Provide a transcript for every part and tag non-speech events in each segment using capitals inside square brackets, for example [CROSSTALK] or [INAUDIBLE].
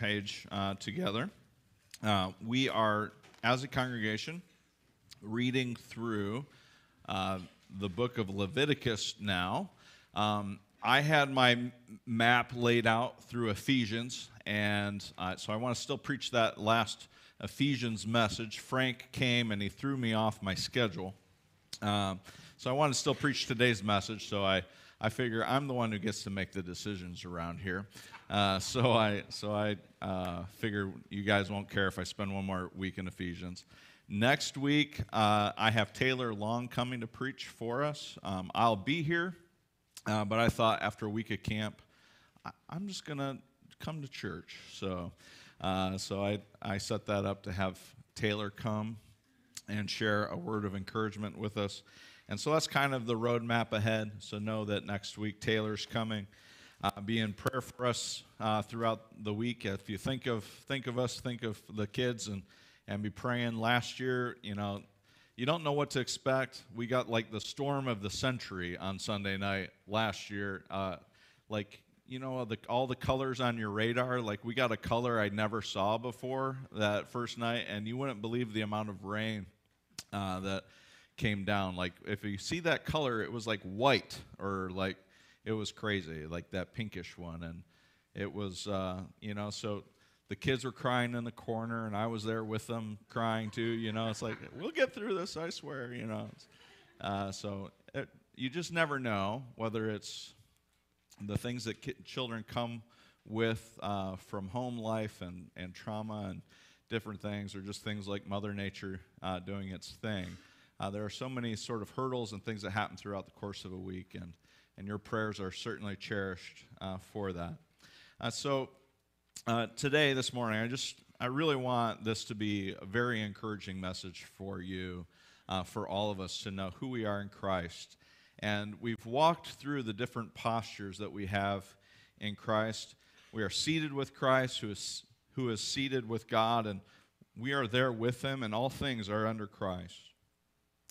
page uh, together. Uh, we are, as a congregation, reading through uh, the book of Leviticus now. Um, I had my map laid out through Ephesians, and uh, so I want to still preach that last Ephesians message. Frank came and he threw me off my schedule. Um, so I want to still preach today's message, so I, I figure I'm the one who gets to make the decisions around here. Uh, so I, so I uh, figure you guys won't care if I spend one more week in Ephesians. Next week, uh, I have Taylor Long coming to preach for us. Um, I'll be here, uh, but I thought after a week of camp, I, am just going to come to church. So, uh, so I, I set that up to have Taylor come and share a word of encouragement with us. And so that's kind of the roadmap ahead. So know that next week Taylor's coming uh, be in prayer for us uh, throughout the week. If you think of think of us, think of the kids, and and be praying. Last year, you know, you don't know what to expect. We got like the storm of the century on Sunday night last year. Uh, like you know, the, all the colors on your radar. Like we got a color I never saw before that first night, and you wouldn't believe the amount of rain uh, that came down. Like if you see that color, it was like white or like it was crazy, like that pinkish one. And it was, uh, you know, so the kids were crying in the corner, and I was there with them crying too. You know, it's like, we'll get through this, I swear, you know. Uh, so it, you just never know whether it's the things that ki- children come with uh, from home life and, and trauma and different things, or just things like Mother Nature uh, doing its thing. Uh, there are so many sort of hurdles and things that happen throughout the course of a week, and and your prayers are certainly cherished uh, for that. Uh, so uh, today, this morning, I just I really want this to be a very encouraging message for you, uh, for all of us to know who we are in Christ. And we've walked through the different postures that we have in Christ. We are seated with Christ, who is who is seated with God, and we are there with Him, and all things are under Christ.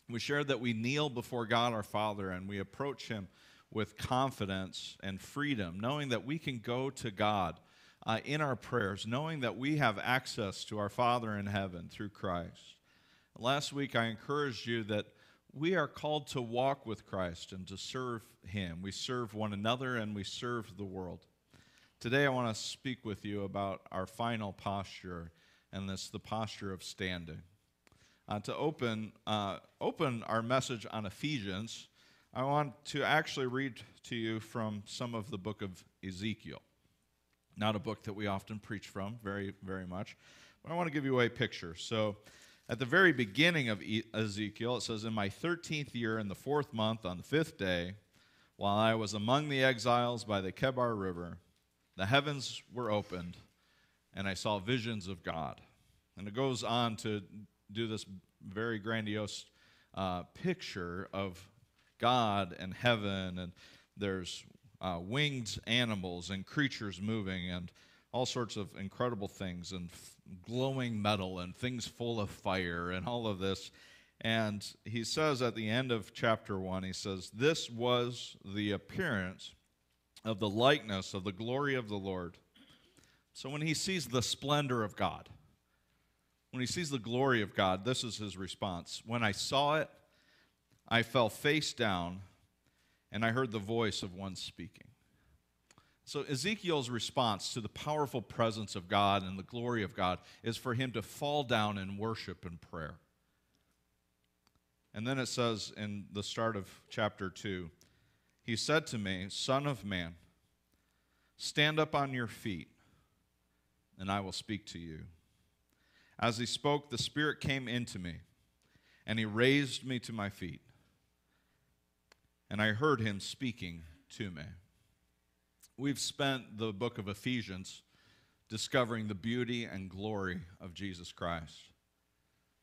We shared that we kneel before God our Father and we approach Him with confidence and freedom, knowing that we can go to God uh, in our prayers, knowing that we have access to our Father in heaven through Christ. Last week, I encouraged you that we are called to walk with Christ and to serve Him. We serve one another and we serve the world. Today, I want to speak with you about our final posture, and this the posture of standing. Uh, to open, uh, open our message on Ephesians, I want to actually read to you from some of the book of Ezekiel. Not a book that we often preach from very, very much, but I want to give you a picture. So, at the very beginning of Ezekiel, it says, In my 13th year, in the fourth month, on the fifth day, while I was among the exiles by the Kebar River, the heavens were opened, and I saw visions of God. And it goes on to do this very grandiose uh, picture of God and heaven, and there's uh, winged animals and creatures moving, and all sorts of incredible things, and f- glowing metal, and things full of fire, and all of this. And he says at the end of chapter 1, he says, This was the appearance of the likeness of the glory of the Lord. So when he sees the splendor of God, when he sees the glory of God, this is his response. When I saw it, I fell face down and I heard the voice of one speaking. So, Ezekiel's response to the powerful presence of God and the glory of God is for him to fall down in worship and prayer. And then it says in the start of chapter 2 He said to me, Son of man, stand up on your feet, and I will speak to you. As he spoke, the Spirit came into me, and he raised me to my feet and I heard him speaking to me. We've spent the book of Ephesians discovering the beauty and glory of Jesus Christ.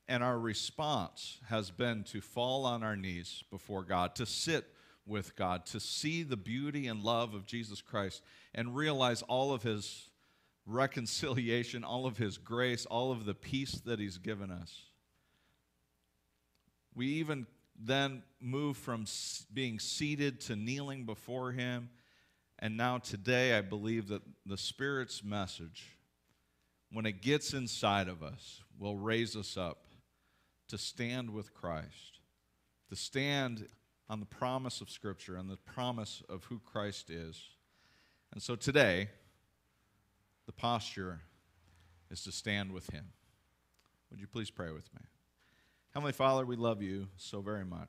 And our response has been to fall on our knees before God, to sit with God, to see the beauty and love of Jesus Christ, and realize all of his reconciliation, all of his grace, all of the peace that he's given us. We even then move from being seated to kneeling before Him. And now, today, I believe that the Spirit's message when it gets inside of us, will raise us up to stand with Christ, to stand on the promise of Scripture and the promise of who Christ is. And so today, the posture is to stand with Him. Would you please pray with me? Heavenly Father, we love you so very much.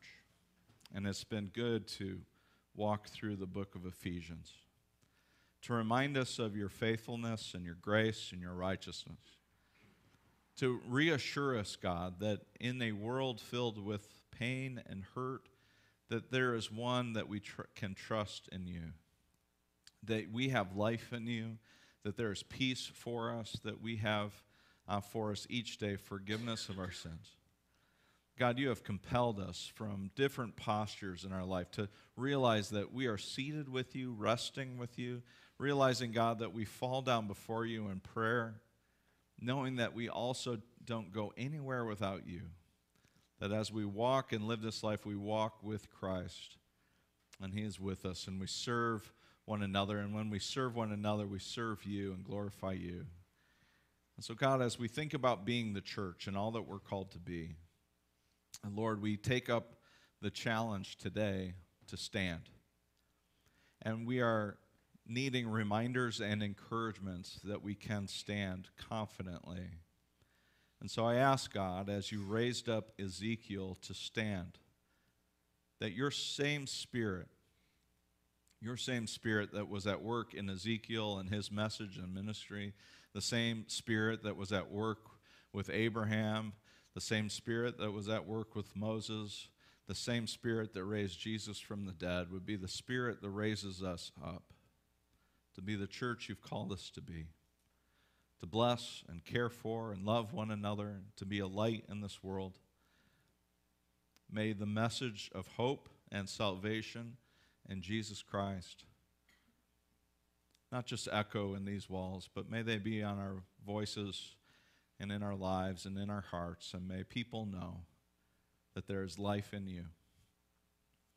And it's been good to walk through the book of Ephesians to remind us of your faithfulness and your grace and your righteousness. To reassure us, God, that in a world filled with pain and hurt, that there is one that we tr- can trust in you. That we have life in you, that there is peace for us, that we have uh, for us each day forgiveness of our sins. God, you have compelled us from different postures in our life to realize that we are seated with you, resting with you, realizing, God, that we fall down before you in prayer, knowing that we also don't go anywhere without you. That as we walk and live this life, we walk with Christ, and He is with us, and we serve one another. And when we serve one another, we serve you and glorify you. And so, God, as we think about being the church and all that we're called to be, and Lord, we take up the challenge today to stand. And we are needing reminders and encouragements that we can stand confidently. And so I ask God, as you raised up Ezekiel to stand, that your same spirit, your same spirit that was at work in Ezekiel and his message and ministry, the same spirit that was at work with Abraham, the same spirit that was at work with Moses, the same spirit that raised Jesus from the dead would be the spirit that raises us up to be the church you've called us to be, to bless and care for and love one another, and to be a light in this world. May the message of hope and salvation in Jesus Christ not just echo in these walls, but may they be on our voices and in our lives and in our hearts, and may people know that there is life in you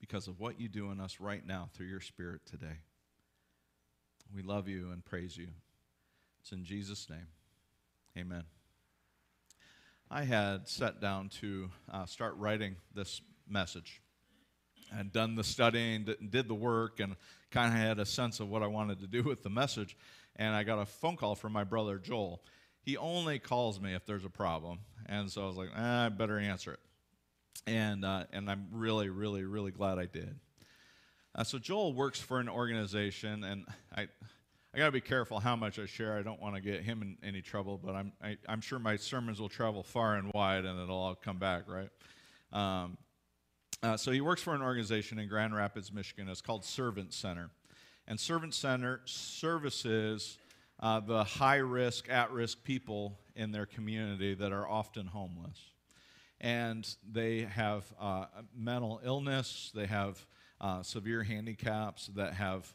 because of what you do in us right now through your Spirit today. We love you and praise you. It's in Jesus' name. Amen. I had sat down to uh, start writing this message. and done the studying, did the work, and kind of had a sense of what I wanted to do with the message. And I got a phone call from my brother Joel. He only calls me if there's a problem. And so I was like, eh, I better answer it. And, uh, and I'm really, really, really glad I did. Uh, so Joel works for an organization, and I, I got to be careful how much I share. I don't want to get him in any trouble, but I'm, I, am i am sure my sermons will travel far and wide, and it'll all come back, right? Um, uh, so he works for an organization in Grand Rapids, Michigan. It's called Servant Center, and Servant Center services uh, the high risk, at risk people in their community that are often homeless, and they have uh, mental illness. They have uh, severe handicaps that have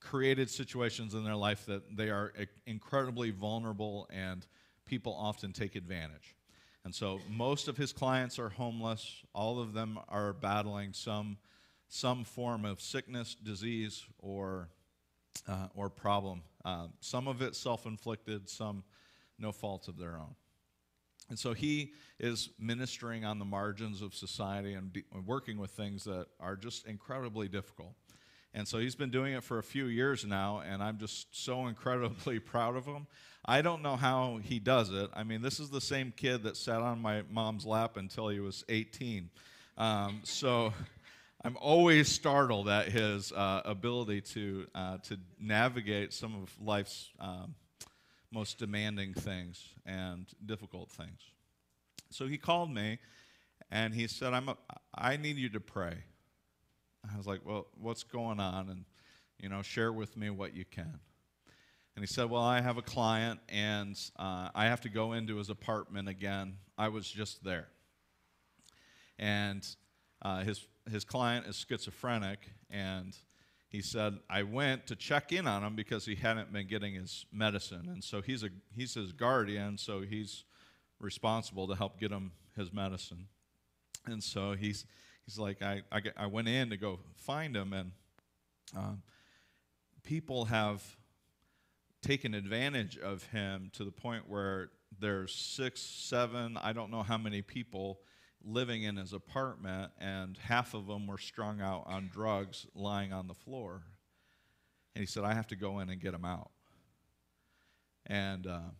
created situations in their life that they are incredibly vulnerable and people often take advantage. And so most of his clients are homeless. All of them are battling some, some form of sickness, disease, or, uh, or problem. Uh, some of it self inflicted, some no fault of their own. And so he is ministering on the margins of society and, and working with things that are just incredibly difficult. And so he's been doing it for a few years now, and I'm just so [LAUGHS] incredibly proud of him. I don't know how he does it. I mean, this is the same kid that sat on my mom's lap until he was 18. Um, so [LAUGHS] I'm always startled at his uh, ability to, uh, to navigate some of life's um, most demanding things and difficult things. So he called me and he said, I'm a, I need you to pray. I was like, Well, what's going on? And, you know, share with me what you can. And he said, Well, I have a client and uh, I have to go into his apartment again. I was just there. And uh, his, his client is schizophrenic and he said, I went to check in on him because he hadn't been getting his medicine. And so he's, a, he's his guardian, so he's responsible to help get him his medicine. And so he's, he's like, I, I, I went in to go find him, and uh, people have taken advantage of him to the point where there's six, seven, I don't know how many people living in his apartment, and half of them were strung out on drugs lying on the floor. And he said, I have to go in and get them out. And, uh,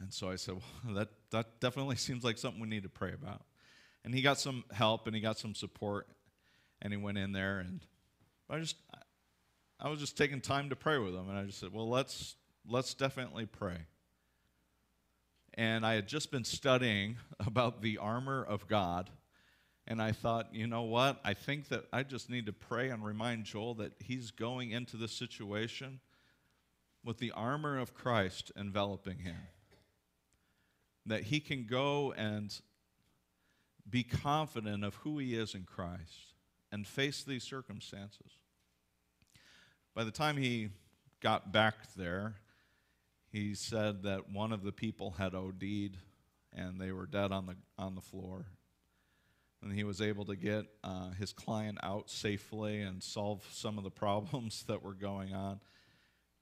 and so I said, well, [LAUGHS] that, that definitely seems like something we need to pray about. And he got some help and he got some support, and he went in there. And I just, I was just taking time to pray with him. And I just said, well, let's, let's definitely pray and I had just been studying [LAUGHS] about the armor of God. And I thought, you know what? I think that I just need to pray and remind Joel that he's going into this situation with the armor of Christ enveloping him. That he can go and be confident of who he is in Christ and face these circumstances. By the time he got back there, he said that one of the people had OD'd and they were dead on the, on the floor. And he was able to get uh, his client out safely and solve some of the [LAUGHS] problems that were going on.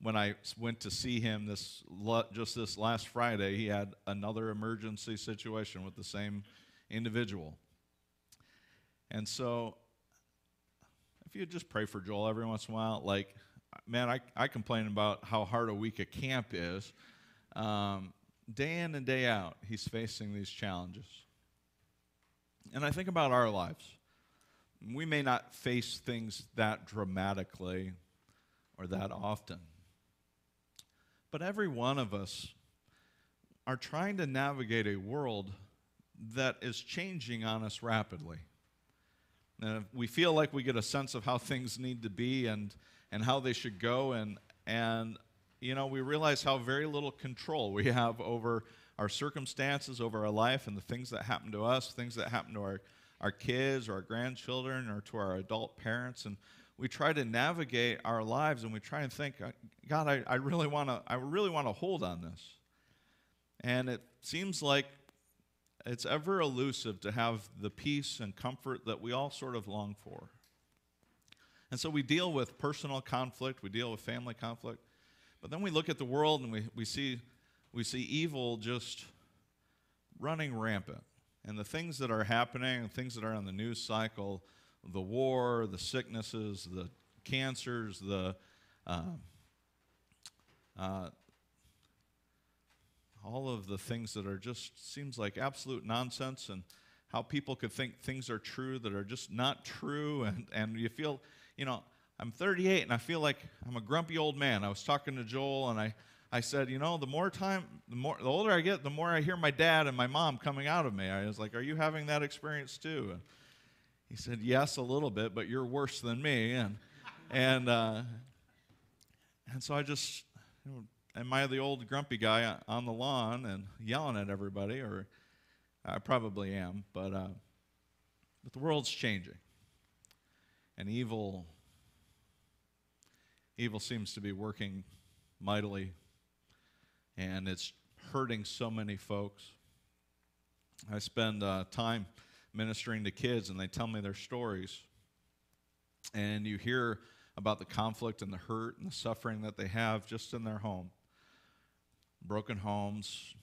When I went to see him this just this last Friday, he had another emergency situation with the same individual. And so, if you just pray for Joel every once in a while, like man, I, I complain about how hard a week of camp is. Um, day in and day out, he's facing these challenges. And I think about our lives. We may not face things that dramatically or that often, but every one of us are trying to navigate a world that is changing on us rapidly. And we feel like we get a sense of how things need to be and and how they should go and and you know we realize how very little control we have over our circumstances over our life and the things that happen to us things that happen to our our kids or our grandchildren or to our adult parents. And we try to navigate our lives and we try and think god i, I really want to i really want to hold on this. And it seems like it's ever elusive to have the peace and comfort that we all sort of long for and so we deal with personal conflict, we deal with family conflict, but then we look at the world and we, we, see, we see evil just running rampant. And the things that are happening, things that are on the news cycle, the war, the sicknesses, the cancers, the uh, uh, all of the things that are just seems like absolute nonsense and how people could think things are true that are just not true [LAUGHS] and, and you feel you know, I'm 38 and I feel like I'm a grumpy old man. I was talking to Joel and I, I said, you know, the more time, the more, the older I get, the more I hear my dad and my mom coming out of me. I was like, are you having that experience too? And he said, yes, a little bit, but you're worse than me. And, and, uh, and so I just, you know, am I the old grumpy guy on the lawn and yelling at everybody? Or I probably am, but, uh, but the world's changing and evil evil seems to be working mightily and it's hurting so many folks. I spend uh, time ministering to kids and they tell me their stories. And you hear about the conflict and the hurt and the suffering that they have just in their home. Broken homes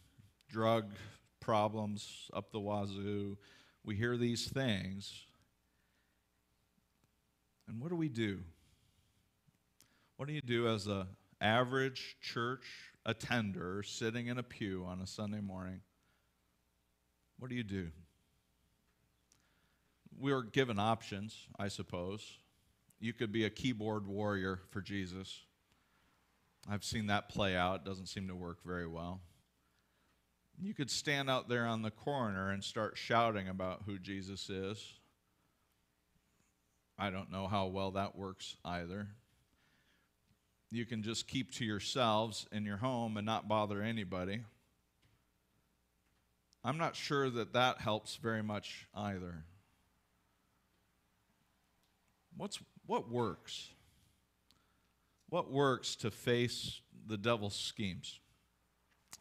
drug problems up the wazoo. We hear these things and what do we do? What do you do as a average church attender sitting in a pew on a Sunday morning? What do you do? We are given options, I suppose. You could be a keyboard warrior for Jesus. I've seen that play out. It doesn't seem to work very well. You could stand out there on the corner and start shouting about who Jesus is. I don't know how well that works either. You can just keep to yourselves in your home and not bother anybody. I'm not sure that that helps very much either. What's, what works? What works to face the devil's schemes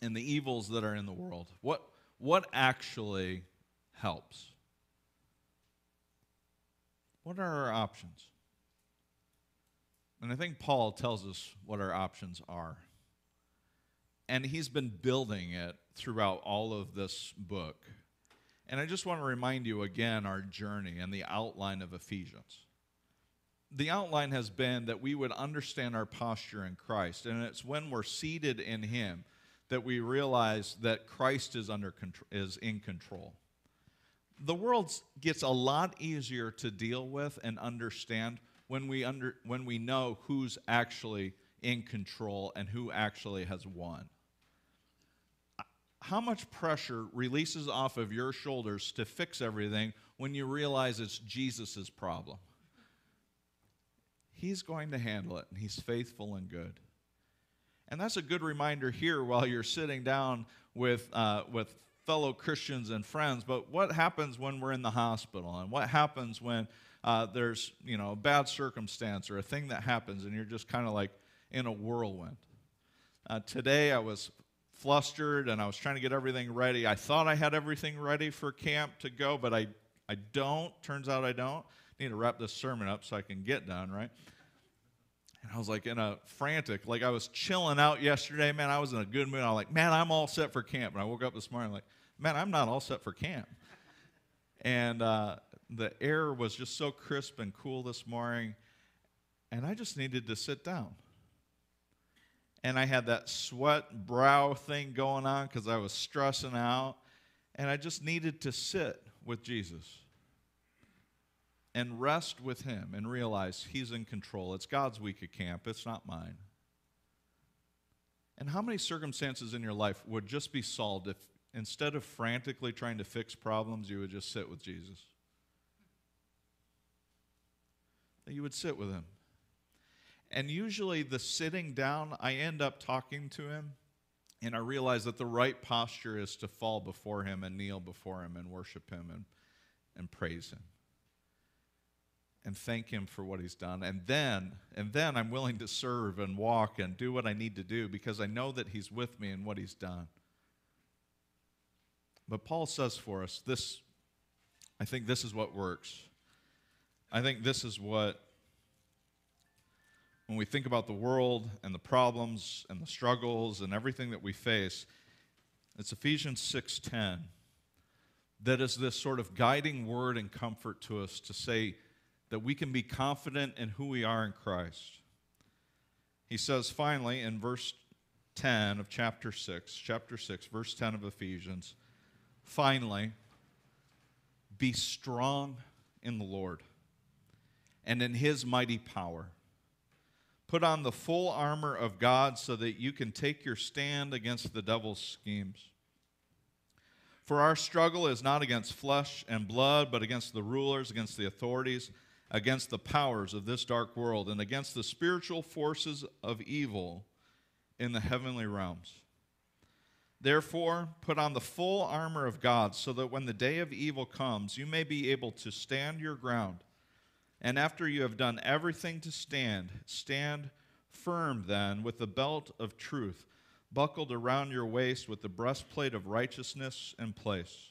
and the evils that are in the world? What, what actually helps? What are our options? And I think Paul tells us what our options are. And he's been building it throughout all of this book. And I just want to remind you again our journey and the outline of Ephesians. The outline has been that we would understand our posture in Christ. And it's when we're seated in him that we realize that Christ is, under, is in control. The world gets a lot easier to deal with and understand when we, under, when we know who's actually in control and who actually has won. How much pressure releases off of your shoulders to fix everything when you realize it's Jesus' problem? He's going to handle it, and He's faithful and good. And that's a good reminder here while you're sitting down with, uh, with fellow Christians and friends. But what happens when we're in the hospital? And what happens when uh, there's you know, a bad circumstance or a thing that happens and you're just kind of like in a whirlwind? Uh, today I was flustered and I was trying to get everything ready. I thought I had everything ready for camp to go, but I, I don't. Turns out I don't. Need to wrap this sermon up so I can get done, right? And I was like in a frantic, like I was chilling out yesterday, man. I was in a good mood. I was like, man, I'm all set for camp. And I woke up this morning like, man, I'm not all set for camp. And uh, the air was just so crisp and cool this morning. And I just needed to sit down. And I had that sweat brow thing going on because I was stressing out. And I just needed to sit with Jesus and rest with Him and realize He's in control. It's God's week at camp, it's not mine. And how many circumstances in your life would just be solved if instead of frantically trying to fix problems, you would just sit with Jesus? That you would sit with Him. And usually, the sitting down, I end up talking to Him, and I realize that the right posture is to fall before Him and kneel before Him and worship Him and, and praise Him and thank him for what he's done. And then and then i'm willing to serve and walk and do what i need to do because i know that he's with me in what he's done. But paul says for us this i think this is what works. I think this is what when we think about the world and the problems and the struggles and everything that we face it's ephesians 6.10 that is this sort of guiding word and comfort to us to say that we can be confident in who we are in Christ. He says finally in verse 10 of chapter 6, chapter 6, verse 10 of Ephesians, finally, be strong in the Lord and in his mighty power. Put on the full armor of God so that you can take your stand against the devil's schemes. For our struggle is not against flesh and blood, but against the rulers, against the authorities against the powers of this dark world and against the spiritual forces of evil in the heavenly realms. Therefore, put on the full armor of God so that when the day of evil comes, you may be able to stand your ground. And after you have done everything to stand, stand firm then with the belt of truth buckled around your waist with the breastplate of righteousness in place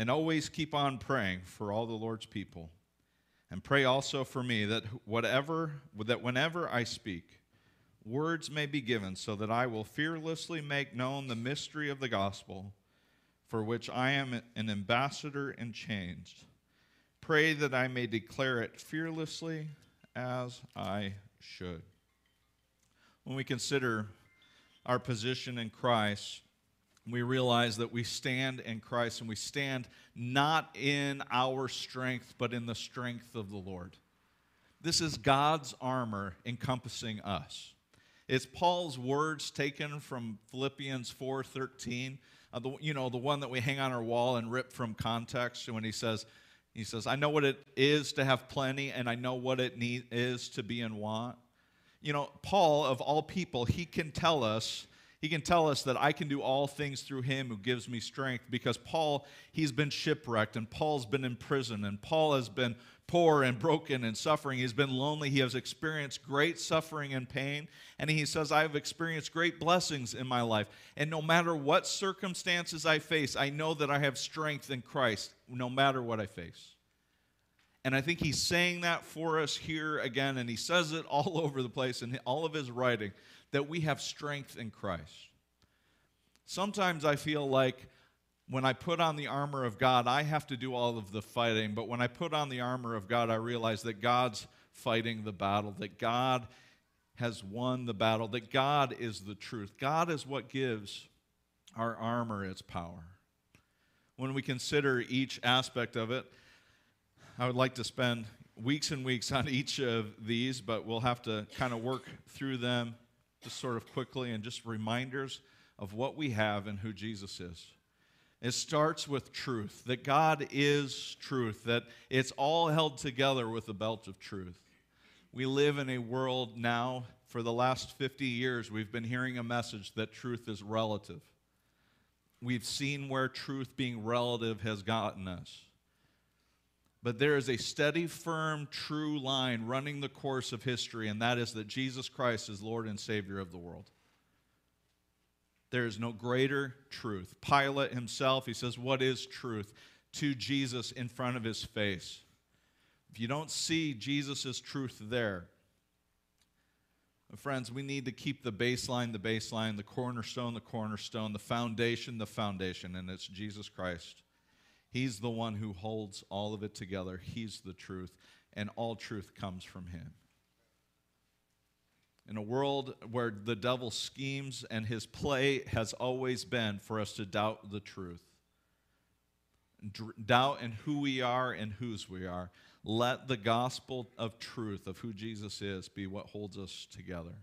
and always keep on praying for all the Lord's people. And pray also for me that whatever that whenever I speak, words may be given so that I will fearlessly make known the mystery of the gospel, for which I am an ambassador in chains. Pray that I may declare it fearlessly as I should. When we consider our position in Christ, we realize that we stand in Christ and we stand not in our strength, but in the strength of the Lord. This is God's armor encompassing us. It's Paul's words taken from Philippians 4:13, uh, the, you know, the one that we hang on our wall and rip from context when he says, he says, I know what it is to have plenty and I know what it need, is to be in want. you know, Paul, of all people, he can tell us he can tell us that I can do all things through him who gives me strength because Paul, he's been shipwrecked and Paul's been in prison and Paul has been poor and broken and suffering. He's been lonely. He has experienced great suffering and pain. And he says, I have experienced great blessings in my life. And no matter what circumstances I face, I know that I have strength in Christ no matter what I face. And I think he's saying that for us here again, and he says it all [LAUGHS] over the place in all of his writing that we have strength in Christ. Sometimes I feel like when I put on the armor of God, I have to do all of the fighting. But when I put on the armor of God, I realize that God's fighting the battle, that God has won the battle, that God is the truth. God is what gives our armor its power. When we consider each aspect of it, I would like to spend weeks and weeks on each of these, but we'll have to kind of work through them just sort of quickly and just reminders of what we have and who Jesus is. It starts with truth, that God is truth, that it's all held together with a belt of truth. We live in a world now, for the last 50 years, we've been hearing a message that truth is relative. We've seen where truth being relative has gotten us. But there is a steady, firm, true line running the course of history, and that is that Jesus Christ is Lord and Savior of the world. There is no greater truth. Pilate himself, he says, What is truth? to Jesus in front of his face. If you don't see Jesus' truth there, friends, we need to keep the baseline the baseline, the cornerstone the cornerstone, the foundation the foundation, and it's Jesus Christ. He's the one who holds all of it together. He's the truth, and all truth comes from Him. In a world where the devil schemes and his play has always been for us to doubt the truth, doubt in who we are and whose we are, let the gospel of truth of who Jesus is be what holds us together.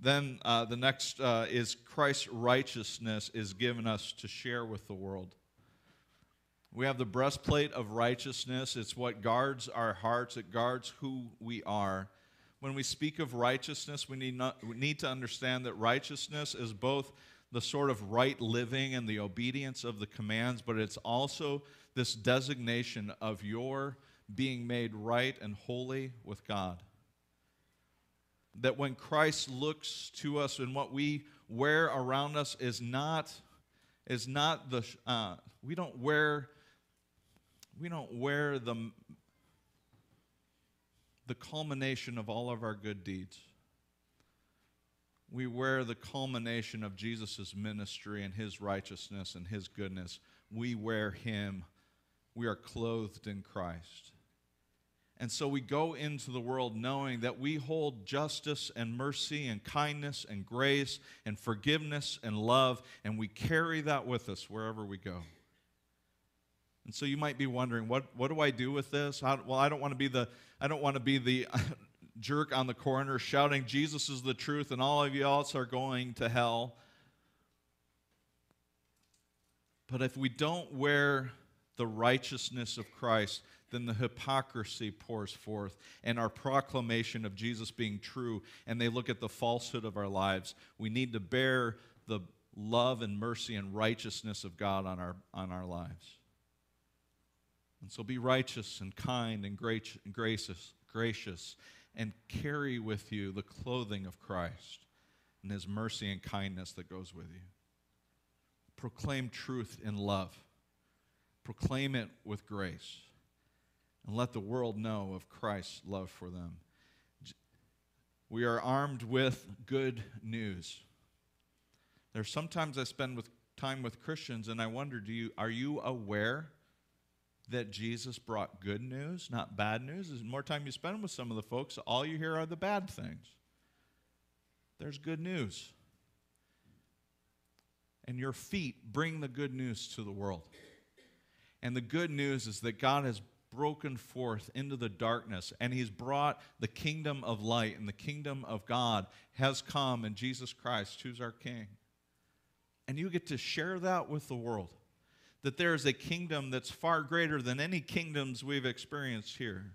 Then uh, the next uh, is Christ's righteousness is given us to share with the world. We have the breastplate of righteousness. It's what guards our hearts, it guards who we are. When we speak of righteousness, we need, not, we need to understand that righteousness is both the sort of right living and the obedience of the commands, but it's also this designation of your being made right and holy with God. That when Christ looks to us and what we wear around us is not, is not the, uh, we don't wear we don't wear the, the culmination of all of our good deeds. We wear the culmination of Jesus' ministry and his righteousness and his goodness. We wear him. We are clothed in Christ. And so we go into the world knowing that we hold justice and mercy and kindness and grace and forgiveness and love, and we carry that with us wherever we go. And so you might be wondering, what, what do I do with this? How, well, I don't want to be the, I don't want to be the [LAUGHS] jerk on the corner shouting, Jesus is the truth, and all of you else are going to hell. But if we don't wear the righteousness of Christ, then the hypocrisy pours forth and our proclamation of Jesus being true, and they look at the falsehood of our lives. We need to bear the love and mercy and righteousness of God on our, on our lives. And so be righteous and kind and gracious, gracious, and carry with you the clothing of Christ and his mercy and kindness that goes with you. Proclaim truth in love. Proclaim it with grace. And let the world know of Christ's love for them. We are armed with good news. There's sometimes I spend with time with Christians and I wonder, do you are you aware that Jesus brought good news, not bad news. The more time you spend with some of the folks, all you hear are the bad things. There's good news. And your feet bring the good news to the world. And the good news is that God has broken forth into the darkness and he's brought the kingdom of light and the kingdom of God has come in Jesus Christ, who's our king. And you get to share that with the world that there is a kingdom that's far greater than any kingdoms we've experienced here.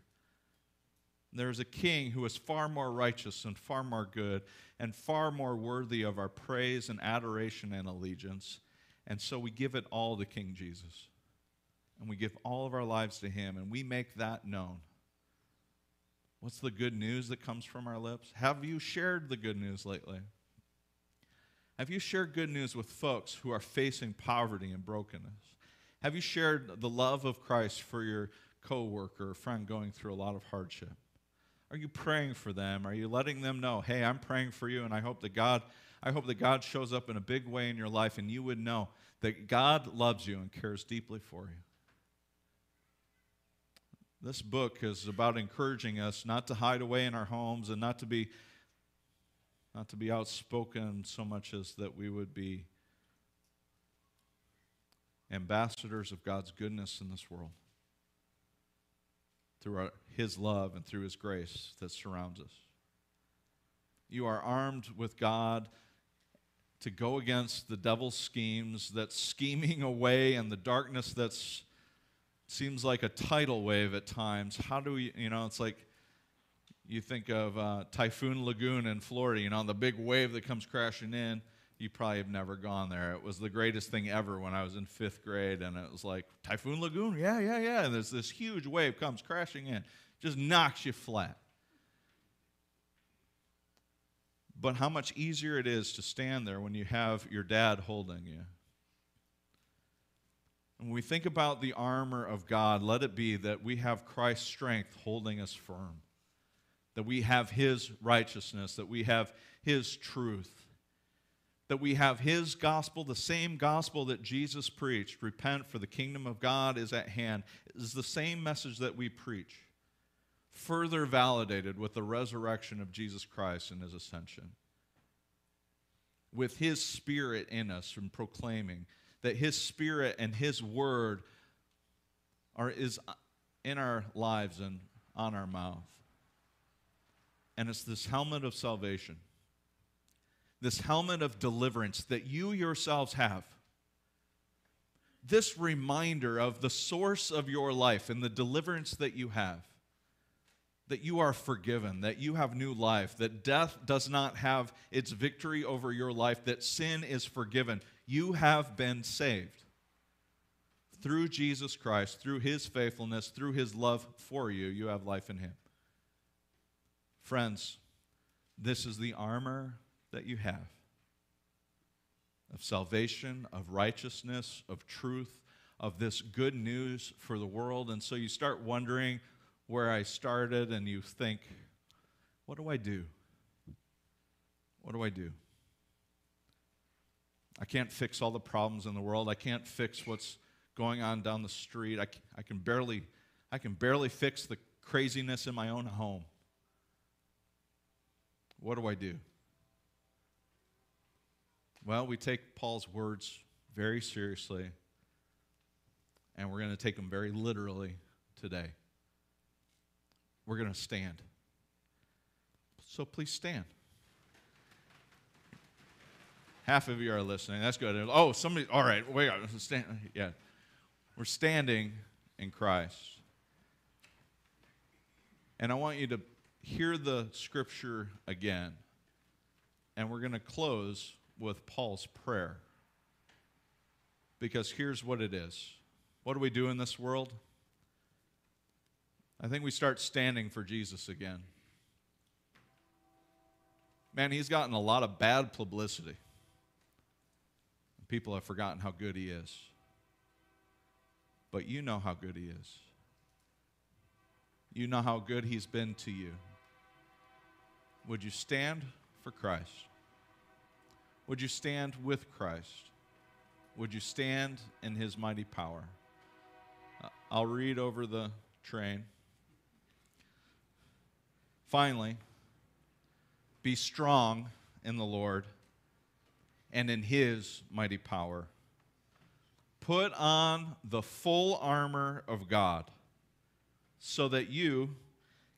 There's a king who is far more righteous and far more good and far more worthy of our praise and adoration and allegiance. And so we give it all to King Jesus. And we give all of our lives to him, and we make that known. What's the good news that comes from our lips? Have you shared the good news lately? Have you shared good news with folks who are facing poverty and brokenness? Have you shared the love of Christ for your coworker or friend going through a lot of hardship? Are you praying for them? Are you letting them know, "Hey, I'm praying for you and I hope that God I hope that God shows up in a big way in your life and you would know that God loves you and cares deeply for you." This book is about encouraging us not to hide away in our homes and not to be not to be outspoken so much as that we would be ambassadors of God's goodness in this world through our, His love and through His grace that surrounds us. You are armed with God to go against the devil's schemes that's scheming away and the darkness that's seems like a tidal wave at times. How do we, you know, it's like you think of uh, Typhoon Lagoon in Florida, you know, the big wave that comes crashing in. You probably have never gone there. It was the greatest thing ever when I was in fifth grade, and it was like, Typhoon Lagoon? Yeah, yeah, yeah. And there's this huge wave comes crashing in, just knocks you flat. But how much easier it is to stand there when you have your dad holding you. When we think about the armor of God, let it be that we have Christ's strength holding us firm that we have His righteousness, that we have His truth, that we have His gospel, the same gospel that Jesus preached repent, for the kingdom of God is at hand, is the same message that we preach, further validated with the resurrection of Jesus Christ and His ascension. With His Spirit in us from proclaiming that His Spirit and His Word are, is in our lives and on our mouth and it's this helmet of salvation, this helmet of deliverance that you yourselves have. This reminder of the source of your life and the deliverance that you have. That you are forgiven, that you have new life, that death does not have its victory over your life, that sin is forgiven. You have been saved through Jesus Christ, through his faithfulness, through his love for you. You have life in him. Friends, this is the armor that you have of salvation, of righteousness, of truth, of this good news for the world. And so you start wondering where I started, and you think, what do I do? What do I do? I can't fix all the problems in the world. I can't fix what's going on down the street. I, I, can, barely, I can barely fix the craziness in my own home. What do I do? Well, we take Paul's words very seriously, and we're going to take them very literally today. We're going to stand. So please stand. Half of you are listening. That's good. Oh, somebody, all right, wait, stand. Yeah. We're standing in Christ. And I want you to hear the scripture again. And we're going to close with Paul's prayer. Because here's what it is what do we do in this world? I think we start standing for Jesus again. Man, he's gotten a lot of bad publicity. People have forgotten how good he is. But you know how good he is. You know how good he's been to you. Would you stand for Christ? Would you stand with Christ? Would you stand in his mighty power? Uh, I'll read over the train. Finally, be strong in the Lord and in his mighty power. Put on the full armor of God so that you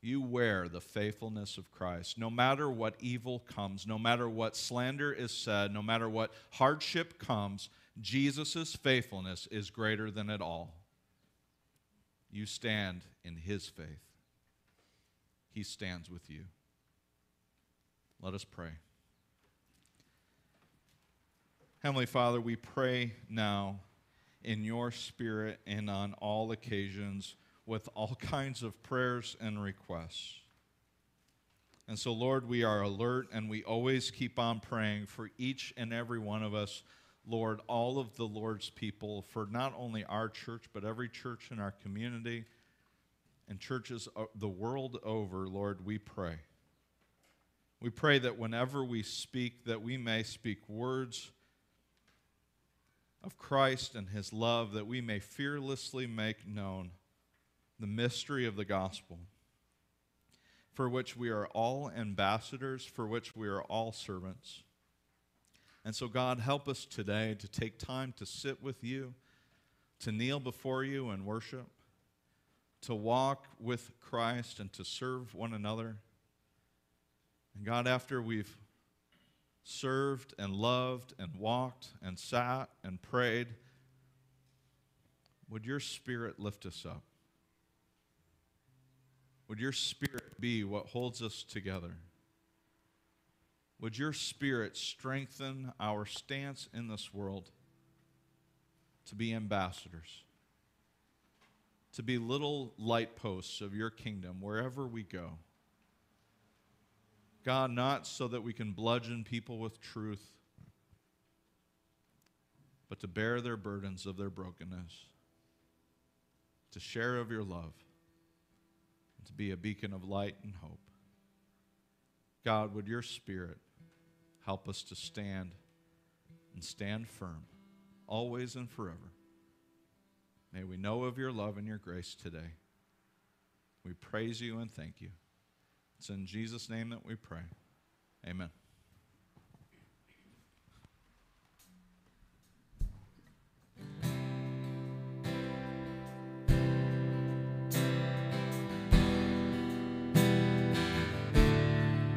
You wear the faithfulness of Christ. No matter what evil comes, no matter what slander is said, no matter what hardship comes, Jesus' faithfulness is greater than it all. You stand in his faith, he stands with you. Let us pray. Heavenly Father, we pray now in your spirit and on all occasions with all kinds of prayers and requests. And so, Lord, we are alert and we always keep on praying for each and every one of us, Lord, all of the Lord's people, for not only our church, but every church in our community and churches the world over, Lord, we pray. We pray that whenever we speak, that we may speak words of Christ and his love, that we may fearlessly make known the mystery of the gospel, for which we are all ambassadors, for which we are all servants. And so, God, help us today to take time to sit with you, to kneel before you and worship, to walk with Christ and to serve one another. And God, after we've served and loved and walked and sat and prayed, would your spirit lift us up? Would your spirit be what holds us together? Would your spirit strengthen our stance in this world to be ambassadors, to be little light posts of your kingdom wherever we go? God, not so that we can bludgeon people with truth, but to bear their burdens of their brokenness, to share of your love to be a beacon of light and hope. God, would your Spirit help us to stand and stand firm, always and forever. May we know of your love and your grace today. We praise you and thank you. It's in Jesus' name that we pray. Amen.